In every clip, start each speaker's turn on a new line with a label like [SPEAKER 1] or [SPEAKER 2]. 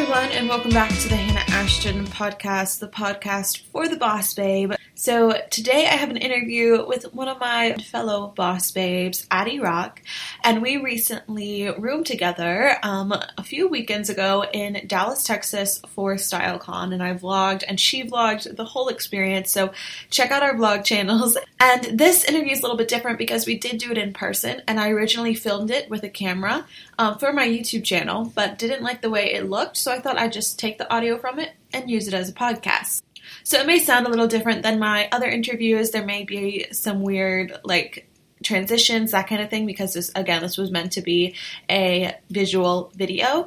[SPEAKER 1] everyone, and welcome back to the Hannah Ashton podcast, the podcast for the boss babe. So, today I have an interview with one of my fellow boss babes, Addie Rock, and we recently roomed together um, a few weekends ago in Dallas, Texas for StyleCon, and I vlogged and she vlogged the whole experience. So, check out our vlog channels. And this interview is a little bit different because we did do it in person, and I originally filmed it with a camera um, for my YouTube channel, but didn't like the way it looked, so I thought I'd just take the audio from it and use it as a podcast. So it may sound a little different than my other interviews. There may be some weird, like, transitions, that kind of thing, because this, again, this was meant to be a visual video.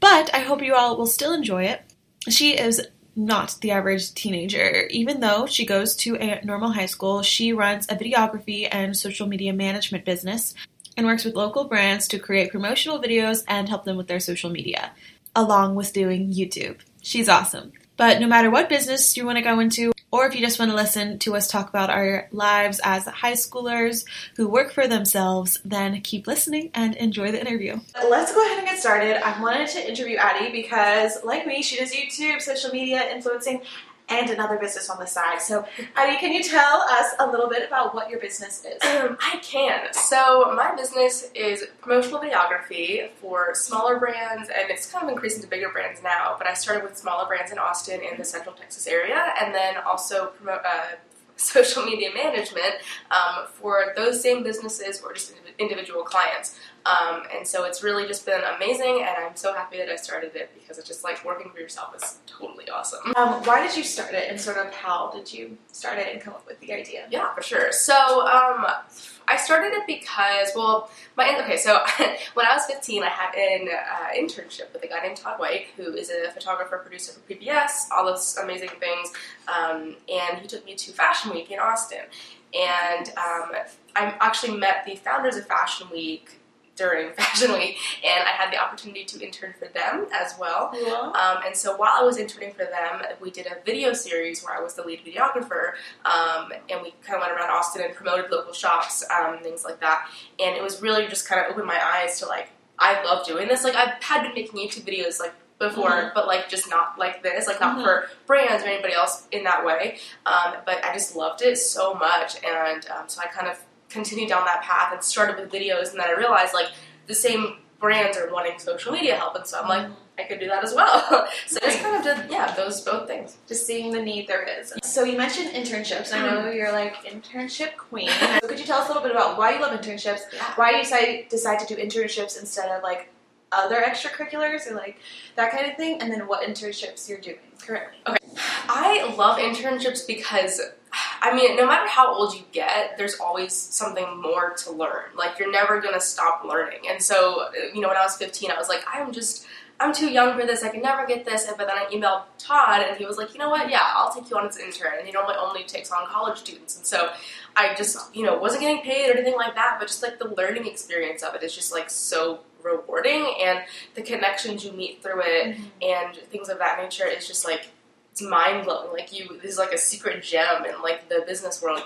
[SPEAKER 1] But I hope you all will still enjoy it. She is not the average teenager. Even though she goes to a normal high school, she runs a videography and social media management business and works with local brands to create promotional videos and help them with their social media, along with doing YouTube. She's awesome. But no matter what business you want to go into, or if you just want to listen to us talk about our lives as high schoolers who work for themselves, then keep listening and enjoy the interview. Let's go ahead and get started. I wanted to interview Addie because, like me, she does YouTube, social media, influencing, and another business on the side. So, Addie, can you tell us a little bit about what your business is?
[SPEAKER 2] Um, I can. So, my business is promotional videography for smaller brands, and it's kind of increasing to bigger brands now. But I started with smaller brands in Austin in the Central Texas area, and then also promote. Uh, social media management um, for those same businesses or just individual clients. Um, and so it's really just been amazing, and I'm so happy that I started it because it's just like working for yourself is totally awesome.
[SPEAKER 1] Um, why did you start it, and sort of how did you start it and come up with the idea?
[SPEAKER 2] Yeah, for sure. So um, I started it because, well, my okay. So when I was 15, I had an uh, internship with a guy named Todd White, who is a photographer, producer for PBS, all those amazing things. Um, and he took me to Fashion Week in Austin, and um, I actually met the founders of Fashion Week during Fashion Week, and I had the opportunity to intern for them as well. Um, and so while I was interning for them, we did a video series where I was the lead videographer, um, and we kind of went around Austin and promoted local shops, um, things like that. And it was really just kind of opened my eyes to like, I love doing this. Like I had been making YouTube videos like before, mm-hmm. but like just not like this, like not mm-hmm. for brands or anybody else in that way. Um, but I just loved it so much, and um, so I kind of continued down that path and started with videos, and then I realized like the same brands are wanting social media help, and so I'm like, I could do that as well. so it's kind of did yeah those both things.
[SPEAKER 1] Just seeing the need there is. So you mentioned internships. I know you're like internship queen. so could you tell us a little bit about why you love internships? Why you decide decide to do internships instead of like other extracurriculars or like that kind of thing, and then what internships you're doing currently?
[SPEAKER 2] Okay, I love internships because I mean, no matter how old you get, there's always something more to learn. Like, you're never gonna stop learning. And so, you know, when I was 15, I was like, I'm just, I'm too young for this. I can never get this. But then I emailed Todd, and he was like, you know what? Yeah, I'll take you on as an intern. And he normally only takes on college students. And so I just, you know, wasn't getting paid or anything like that. But just like the learning experience of it is just like so rewarding, and the connections you meet through it mm-hmm. and things of that nature is just like it's mind blowing. Like you, this is like a secret gem in like the business world.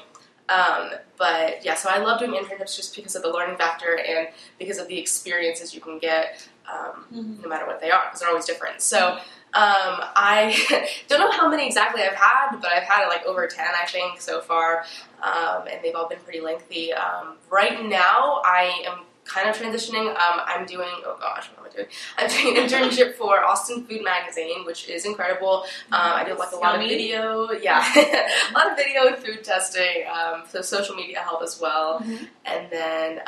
[SPEAKER 2] Um, but yeah, so I love doing internships just because of the learning factor and because of the experiences you can get, um, mm-hmm. no matter what they are, because they're always different. So. Um, I don't know how many exactly I've had, but I've had like over 10, I think, so far, um, and they've all been pretty lengthy. Um, right now, I am kind of transitioning. Um, I'm doing, oh gosh, what am I doing? I'm doing an internship for Austin Food Magazine, which is incredible. Um, I do like a lot of video, yeah, a lot of video and food testing, um, so social media help as well. Mm-hmm. And then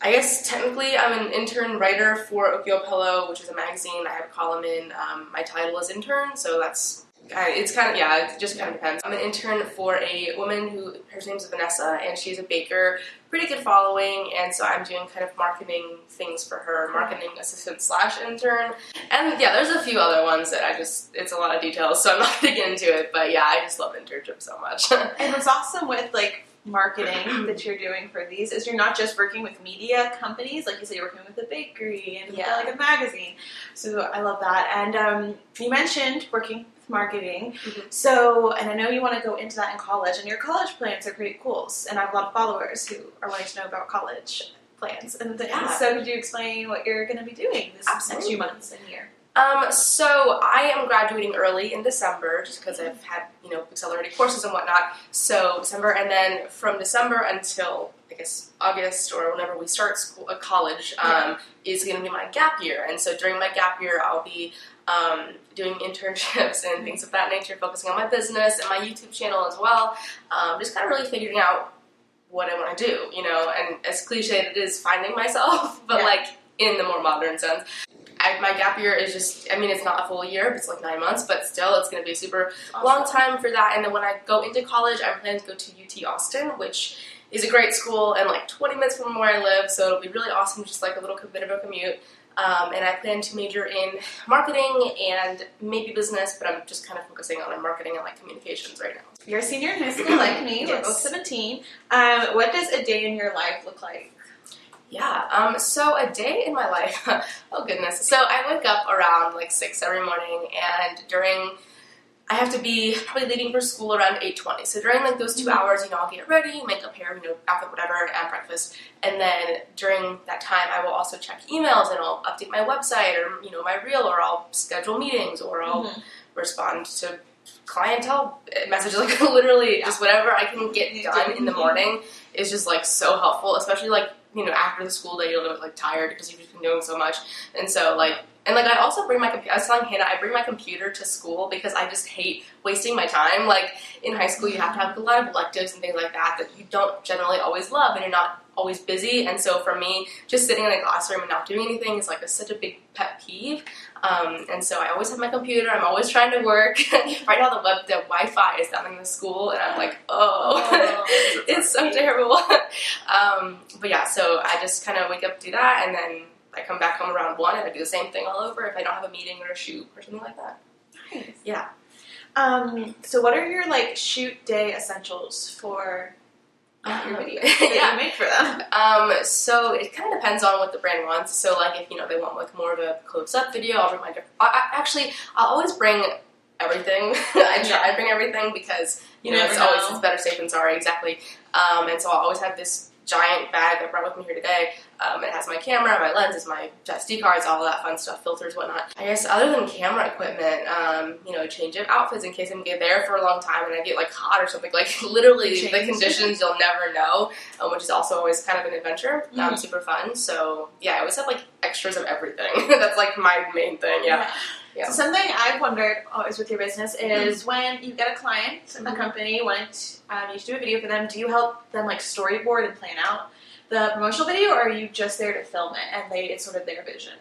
[SPEAKER 2] I guess technically I'm an intern writer for Okio Pillow, which is a magazine. I have a column in. my title is intern, so that's it's kind of yeah, it just kind of depends. I'm an intern for a woman who her name's Vanessa, and she's a baker, pretty good following, and so I'm doing kind of marketing things for her, marketing assistant slash intern, and yeah, there's a few other ones that I just it's a lot of details, so I'm not gonna get into it, but yeah, I just love internships so much.
[SPEAKER 1] and what's awesome with like marketing that you're doing for these is you're not just working with media companies, like you said, you're working with a bakery and yeah. like a magazine. So I love that. And um, you mentioned working marketing. Mm-hmm. So, and I know you want to go into that in college, and your college plans are pretty cool. And I have a lot of followers who are wanting to know about college plans and. Yeah. So, could you explain what you're going to be doing this
[SPEAKER 2] Absolutely.
[SPEAKER 1] next few months and year?
[SPEAKER 2] Um, so I am graduating early in December, just because I've had you know accelerated courses and whatnot. So December, and then from December until I guess August or whenever we start school, uh, college, um, is going to be my gap year. And so during my gap year, I'll be um, doing internships and things of that nature, focusing on my business and my YouTube channel as well. Um, just kind of really figuring out what I want to do, you know. And as cliched it is, finding myself, but
[SPEAKER 1] Yeah.
[SPEAKER 2] like in the more modern sense. I, my gap year is just, I mean, it's not a full year, it's like nine months, but still, it's going to be a super long time for that. And then when I go into college, I'm planning to go to UT Austin, which is a great school and like 20 minutes from where I live, so it'll be really awesome, just like a little bit of a commute. Um, and I plan to major in marketing and maybe business, but I'm just kind of focusing on marketing and like communications right now.
[SPEAKER 1] You're a senior in high school like me. We're both 17. Um, what does a day in your life look like?
[SPEAKER 2] Yeah. Um, so a day in my life. oh goodness. So I wake up around like six every morning, and during I have to be probably leaving for school around eight twenty. So during like those 2
[SPEAKER 1] Mhm.
[SPEAKER 2] hours, you know, I'll get ready, makeup, hair, you know, outfit, whatever, and have breakfast. And then during that time, I will also check emails and I'll update my website or you know my reel, or I'll schedule meetings, or I'll
[SPEAKER 1] Mhm.
[SPEAKER 2] respond to clientele messages like literally just whatever I can get done in the
[SPEAKER 1] Mhm.
[SPEAKER 2] morning is just like so helpful, especially like you know after the school day you're a little bit like tired because you've just been doing so much, and so like and like I also bring my computer. I was telling Hannah I bring my computer to school because I just hate wasting my time. Like in high school, you have to have a lot of electives and things like that that you don't generally always love, and you're not always busy. And so for me, just sitting in a classroom and not doing anything is like a, such a big pet peeve. Um, and so I always have my computer. I'm always trying to work. right now, the web, the Wi-Fi is down in the school, and I'm like, oh,
[SPEAKER 1] Oh,
[SPEAKER 2] it's so terrible. um, but yeah, so I just kind of wake up, do that, and then I come back home around one, and I do the same thing all over if I don't have a meeting or a shoot or something like that.
[SPEAKER 1] Nice.
[SPEAKER 2] Yeah.
[SPEAKER 1] Um, so what are your like shoot day essentials for your video that
[SPEAKER 2] yeah.
[SPEAKER 1] you make for them?
[SPEAKER 2] Um, so it kind of depends on what the brand wants. So like if you know they want like more of a close up video, I'll remind. my. I, I, actually, I'll always bring everything. I try I bring everything because you,
[SPEAKER 1] You
[SPEAKER 2] know it's always it's better safe than sorry. Exactly. Um, and so I'll always have this giant bag I brought with me here today. Um, it has my camera, my lenses, my SD cards, all that fun stuff, filters, whatnot. I guess other than camera equipment, um, you know, change of outfits in case I'm get there for a long time and I get like hot or something. Like literally, the conditions you'll never know, um, which is also always kind of an adventure. Um,
[SPEAKER 1] Mhm.
[SPEAKER 2] super fun. So yeah, I always have like extras of everything. That's like my main thing. Yeah. Yeah.
[SPEAKER 1] So something I've wondered always with your business is when you get a client, a
[SPEAKER 2] Mhm.
[SPEAKER 1] company, want um, you to do a video for them, do you help them like storyboard and plan out the promotional video, or are you just there to film it and they it's sort of their vision?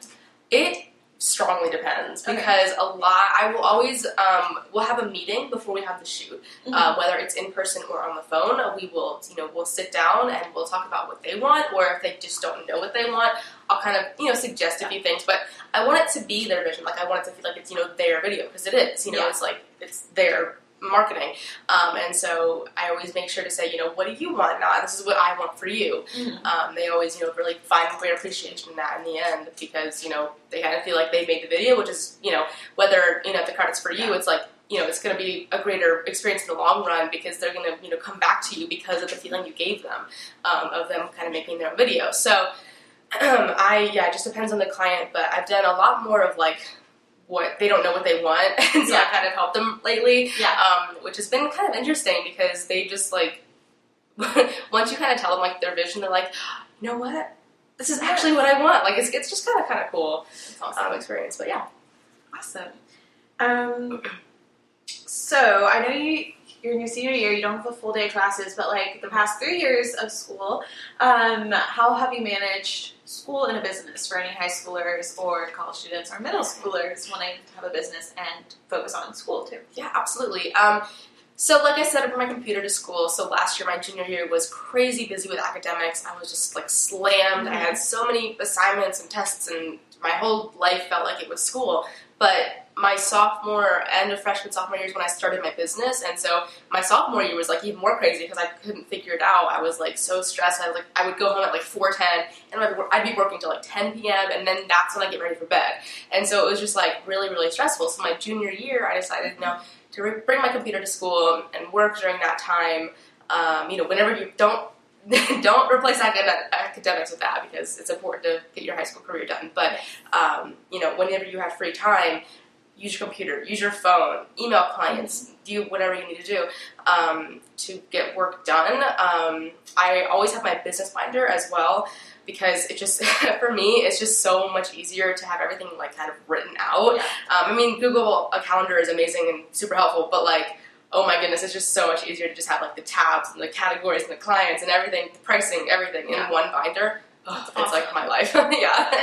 [SPEAKER 2] It strongly depends
[SPEAKER 1] Okay.
[SPEAKER 2] because a lot. I will always um, we'll have a meeting before we have the shoot.
[SPEAKER 1] Mm-hmm.
[SPEAKER 2] uh, whether it's in person or on the phone. uh, We will, you know, we'll sit down and we'll talk about what they want, or if they just don't know what they want, I'll kind of, you know, suggest a few things. But I want it to be their vision. Like I want it to feel like it's, you know, their video because it is. You know,
[SPEAKER 1] Yeah.
[SPEAKER 2] it's like it's their marketing. Um, and so I always make sure to say, you know, what do you want? now? this is what I want for you.
[SPEAKER 1] Mhm.
[SPEAKER 2] Um, they always, you know, really find great appreciation in that in the end because, you know, they kind of feel like they made the video, which is, you know, whether, you know, the credit's for you,
[SPEAKER 1] Yeah.
[SPEAKER 2] it's like, you know, it's going to be a greater experience in the long run because they're going to, you know, come back to you because of the feeling you gave them um, of them kind of making their own video. So, I, yeah, it just depends on the client, but I've done a lot more of like what they don't know what they want, and so
[SPEAKER 1] Yeah.
[SPEAKER 2] I kind of helped them lately
[SPEAKER 1] Yeah.
[SPEAKER 2] um, which has been kind of interesting because they just like once you kind of tell them like their vision, they're like, you know what, this is actually what I want. Like it's it's just kind of kind of cool
[SPEAKER 1] awesome.
[SPEAKER 2] um, experience. But yeah,
[SPEAKER 1] Awesome. Um, so I know you you're in your senior year. You don't have a full day classes, but like the past three years of school, um, how have you managed school and a business for any high schoolers or college students or middle schoolers wanting to have a business and focus on school too?
[SPEAKER 2] yeah, absolutely. Um, so like I said, I bring my computer to school. So last year, my junior year was crazy busy with academics. I was just like slammed. I had so many assignments and tests, and my whole life felt like it was school. But my sophomore end of freshman sophomore years when I started my business, and so my sophomore year was like even more crazy because I couldn't figure it out. I was like so stressed. I was like I would go home at like four ten, and I'd, be working till like ten p.m. and then that's when I get ready for bed. And so it was just like really really stressful. So my junior year, I decided no to re- bring my computer to school and work during that time. Um, you know, whenever you don't don't replace academics with that because it's important to get your high school career done. But um, you know, whenever you have free time, use your computer, use your phone, email clients, do whatever you need to do um, to get work done. Um, I always have my business binder as well because it just for me it's just so much easier to have everything like kind of written out. Um, I mean, Google a calendar is amazing and super helpful, but like oh my goodness, it's just so much easier to just have like the tabs and the categories and the clients and everything, the pricing, everything
[SPEAKER 1] Yeah.
[SPEAKER 2] in one binder. Oh, it's
[SPEAKER 1] awesome.
[SPEAKER 2] like my life. yeah.
[SPEAKER 1] And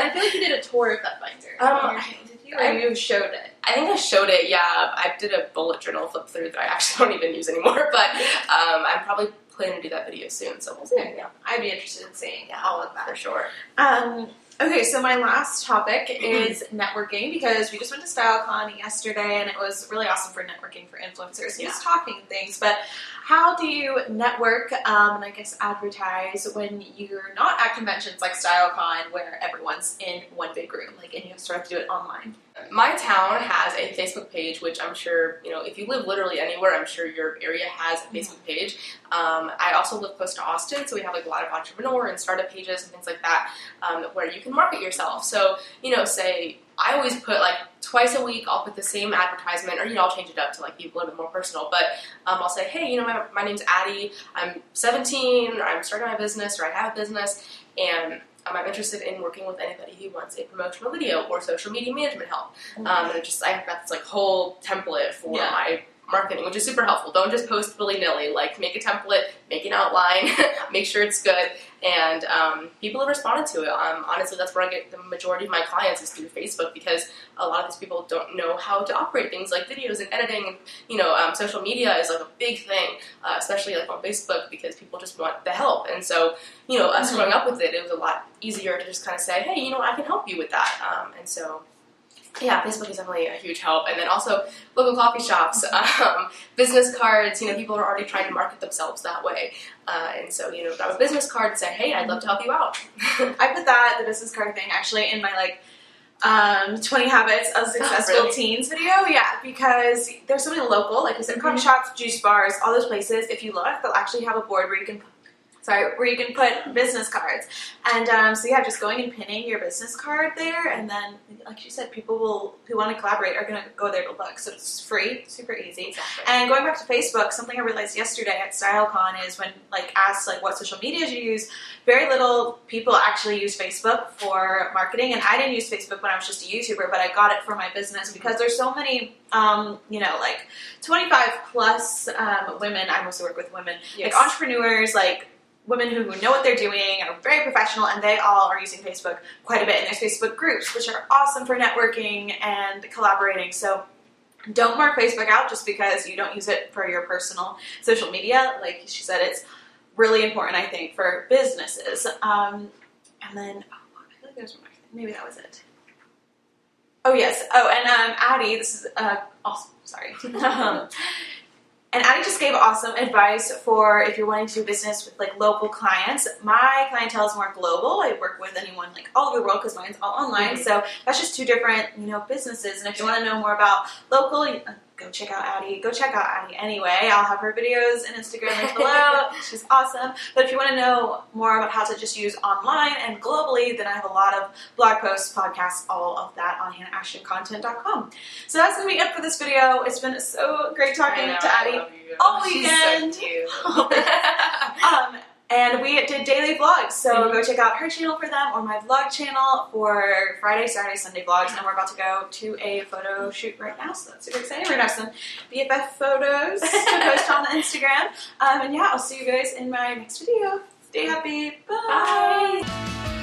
[SPEAKER 1] I feel like you did a tour of that binder.
[SPEAKER 2] Um,
[SPEAKER 1] did you? You showed it.
[SPEAKER 2] I think I showed it. Yeah, I did a bullet journal flip through that I actually don't even use anymore. But um, I'm probably planning to do that video soon, so we'll see. Yeah,
[SPEAKER 1] I'd be interested in seeing
[SPEAKER 2] Yeah.
[SPEAKER 1] all of that.
[SPEAKER 2] for sure.
[SPEAKER 1] Um, okay, so my last topic is networking because we just went to StyleCon yesterday and it was really awesome for networking for influencers and just talking things. But how do you network um, and I guess advertise when you're not at conventions like StyleCon where everyone's in one big room, like, and you sort of do it online?
[SPEAKER 2] My town has a Facebook page, which I'm sure, you know, if you live literally anywhere, I'm sure your area has a Facebook page. Um, I also live close to Austin, so we have like a lot of entrepreneur and startup pages and things like that um, where you can market yourself. So, you know, say, I always put like twice a week, I'll put the same advertisement, or, you know, I'll change it up to like be a little bit more personal. But um, I'll say, hey, you know, my, my name's Addie, I'm 17, or I'm starting my business, or I have a business, and um, I'm interested in working with anybody who wants a promotional video or social media management help. Um, and just I've got this like whole template for
[SPEAKER 1] Yeah.
[SPEAKER 2] my marketing, which is super helpful. Don't just post willy nilly. Like make a template, make an outline, make sure it's good, and um, people have responded to it. Um, honestly, that's where I get the majority of my clients is through Facebook because a lot of these people don't know how to operate things like videos and editing. And you know, um, social media is like a big thing, uh, especially like on Facebook because people just want the help. And so you know, us
[SPEAKER 1] Mhm.
[SPEAKER 2] growing up with it, it was a lot easier to just kind of say, hey, you know, I can help you with that. Um, and so yeah, Facebook is definitely a huge help. And then also local coffee shops, um, business cards. You know, people are already trying to market themselves that way. Uh, and so, you know, grab a business card and say, hey, I'd love to help you out.
[SPEAKER 1] I put that the business card thing actually in my like um, 20 habits of successful
[SPEAKER 2] really?
[SPEAKER 1] teens video. Yeah, because there's so many local, like we said, coffee
[SPEAKER 2] Mhm.
[SPEAKER 1] shops, juice bars, all those places. If you look, they'll actually have a board where you can. Sorry, where you can put business cards, and um, so yeah, just going and pinning your business card there, and then, like you said, people will who want to collaborate are going to go there to look. So it's free, super easy.
[SPEAKER 2] Exactly.
[SPEAKER 1] And going back to Facebook, something I realized yesterday at StyleCon is when like asked like what social media do you use, very little people actually use Facebook for marketing. And I didn't use Facebook when I was just a YouTuber, but I got it for my business because there's so many, um, you know, like 25 plus um, women. I mostly work with women,
[SPEAKER 2] Yes.
[SPEAKER 1] like entrepreneurs, like women who know what they're doing are very professional and they all are using facebook quite a bit. And there's facebook groups which are awesome for networking and collaborating. So don't mark facebook out just because you don't use it for your personal social media. Like she said it's really important i think for businesses. Um, and then oh, i feel like there's one more thing maybe that was it. Oh yes. Oh and um, addie this is uh, sorry. Um, and Addie just gave awesome advice for if you're wanting to do business with like local clients. My clientele is more global. I work with anyone like all over the world because mine's all online.
[SPEAKER 2] Mhm.
[SPEAKER 1] So that's just two different, you know, businesses. And if you want to know more about local, uh, go check out Addie. Go check out Addie anyway. I'll have her videos and Instagram linked below. She's awesome. But if you want to know more about how to just use online and globally, then I have a lot of blog posts, podcasts, all of that on hannahashtoncontent.com. So that's going to be it for this video. It's been so great talking
[SPEAKER 2] know,
[SPEAKER 1] to Addie. all weekend.
[SPEAKER 2] So cute.
[SPEAKER 1] Um, and we did daily vlogs, so
[SPEAKER 2] Mhm.
[SPEAKER 1] go check out her channel for them or my vlog channel for Friday, Saturday, Sunday vlogs. And we're about to go to a photo shoot right now, so that's super exciting. We're gonna have some BFF photos to post on the Instagram. Um, and yeah, I'll see you guys in my next video. Stay happy. Bye.
[SPEAKER 2] Bye.